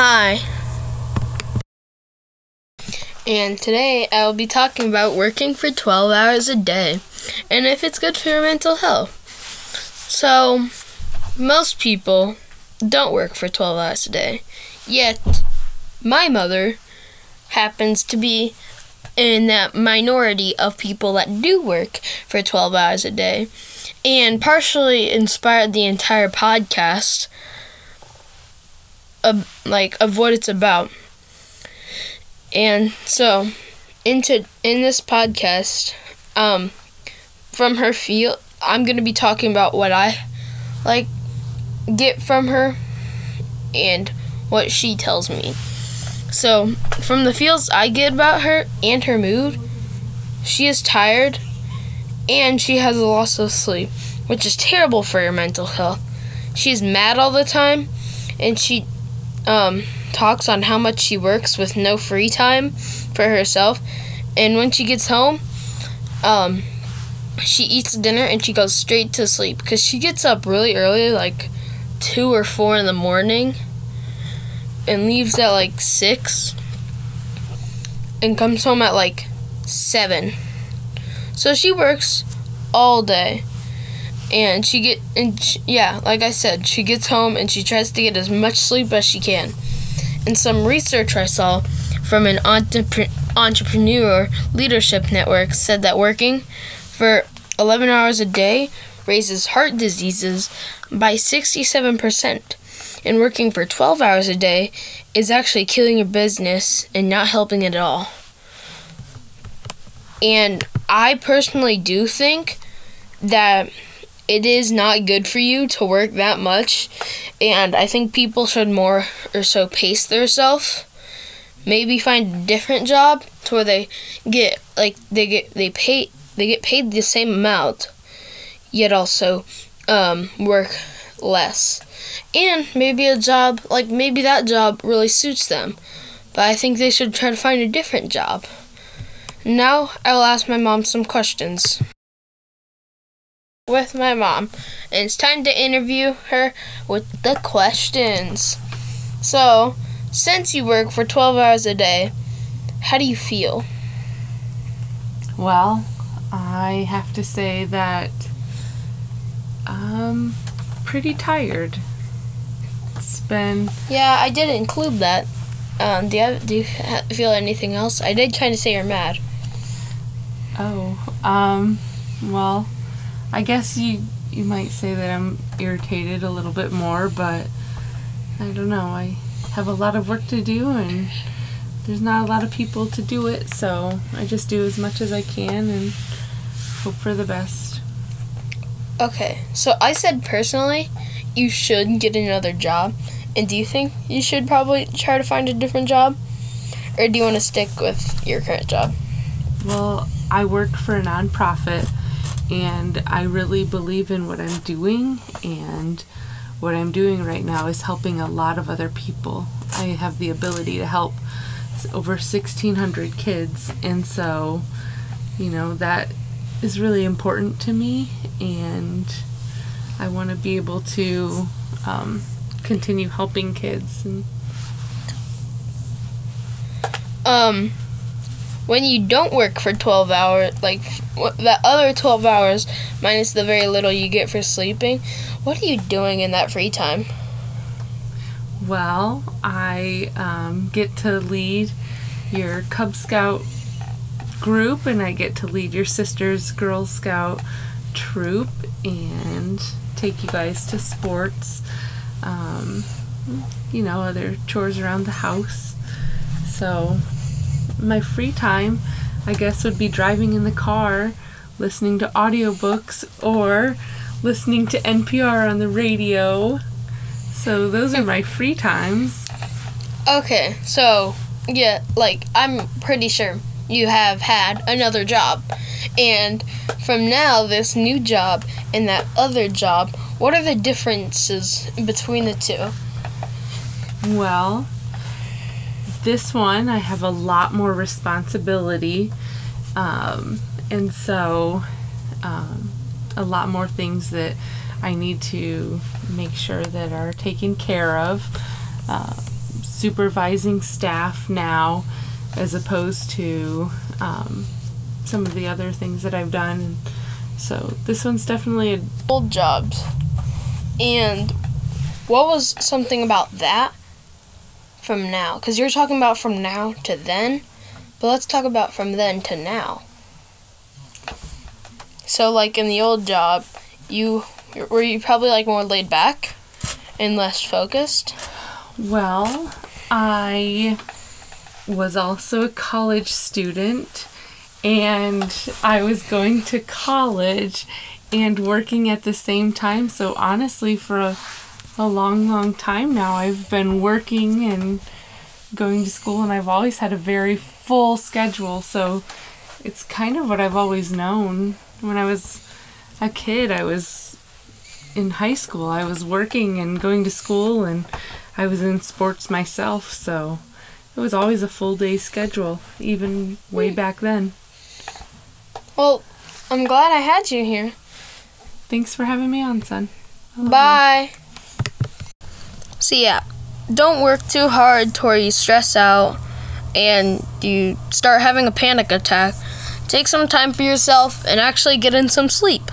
Hi. And today I will be talking about working for 12 hours a day and if it's good for your mental health. So, most people don't work for 12 hours a day. Yet, my mother happens to be in that minority of people that do work for 12 hours a day and partially inspired the entire podcast of like of what it's about. And so into in this podcast um from her field I'm to be talking about what I like get from her and what she tells me. So, from the feels I get about her and her mood, she is tired and she has a loss of sleep, which is terrible for your mental health. She's mad all the time and she um, talks on how much she works with no free time for herself. And when she gets home, um, she eats dinner and she goes straight to sleep because she gets up really early, like two or four in the morning, and leaves at like six, and comes home at like seven. So she works all day, and she get and she, yeah, like I said, she gets home and she tries to get as much sleep as she can. And some research I saw from an entrepreneur entrepreneur leadership network said that working for 11 hours a day raises heart diseases by 67%, and working for 12 hours a day is actually killing your business and not helping it at all. And I personally do think that it is not good for you to work that much, and I think people should more or so pace themselves maybe find a different job to where they get like they get they pay they get paid the same amount yet also um, work less. And maybe a job like maybe that job really suits them but i think they should try to find a different job. Now i will ask my mom some questions with my mom and it's time to interview her with the questions so since you work for 12 hours a day, how do you feel? Well, I have to say that I'm pretty tired. It's been. Yeah, I did include that. Um, do you have, do you feel anything else? I did kind of say you're mad. Oh, um, well, I guess you you might say that I'm irritated a little bit more, but I don't know. I have a lot of work to do and there's not a lot of people to do it, so I just do as much as I can and hope for the best. Okay, so I said personally, you should get another job. And do you think you should probably try to find a different job? Or do you want to stick with your current job? Well, I work for a nonprofit and I really believe in what I'm doing and what I'm doing right now is helping a lot of other people. I have the ability to help over 1,600 kids, and so, you know, that is really important to me, and I want to be able to um, continue helping kids. And um, when you don't work for 12 hours, like that other 12 hours minus the very little you get for sleeping, what are you doing in that free time? Well, I um, get to lead your Cub Scout group, and I get to lead your sister's Girl Scout troop, and take you guys to sports, um, you know, other chores around the house. So, my free time, I guess, would be driving in the car, listening to audiobooks, or listening to NPR on the radio. So those are my free times. Okay, so yeah, like I'm pretty sure you have had another job. And from now, this new job and that other job, what are the differences between the two? Well, this one, I have a lot more responsibility. Um, and so um, a lot more things that I need to make sure that are taken care of. Uh, supervising staff now as opposed to um, some of the other things that I've done. So this one's definitely a Old jobs. And what was something about that from now? Because you're talking about from now to then, but let's talk about from then to now. So, like in the old job, you were you probably like more laid back and less focused. well. I was also a college student, and I was going to college and working at the same time. So honestly, for a, a long, long time now, I've been working and going to school, and I've always had a very full schedule. So it's kind of what I've always known. When I was a kid, I was in high school. I was working and going to school, and I was in sports myself. So it was always a full day schedule, even way hmm. back then. Well, I'm glad I had you here. Thanks for having me on, son. You. Bye. So yeah, don't work too hard where you stress out and you start having a panic attack. Take some time for yourself and actually get in some sleep.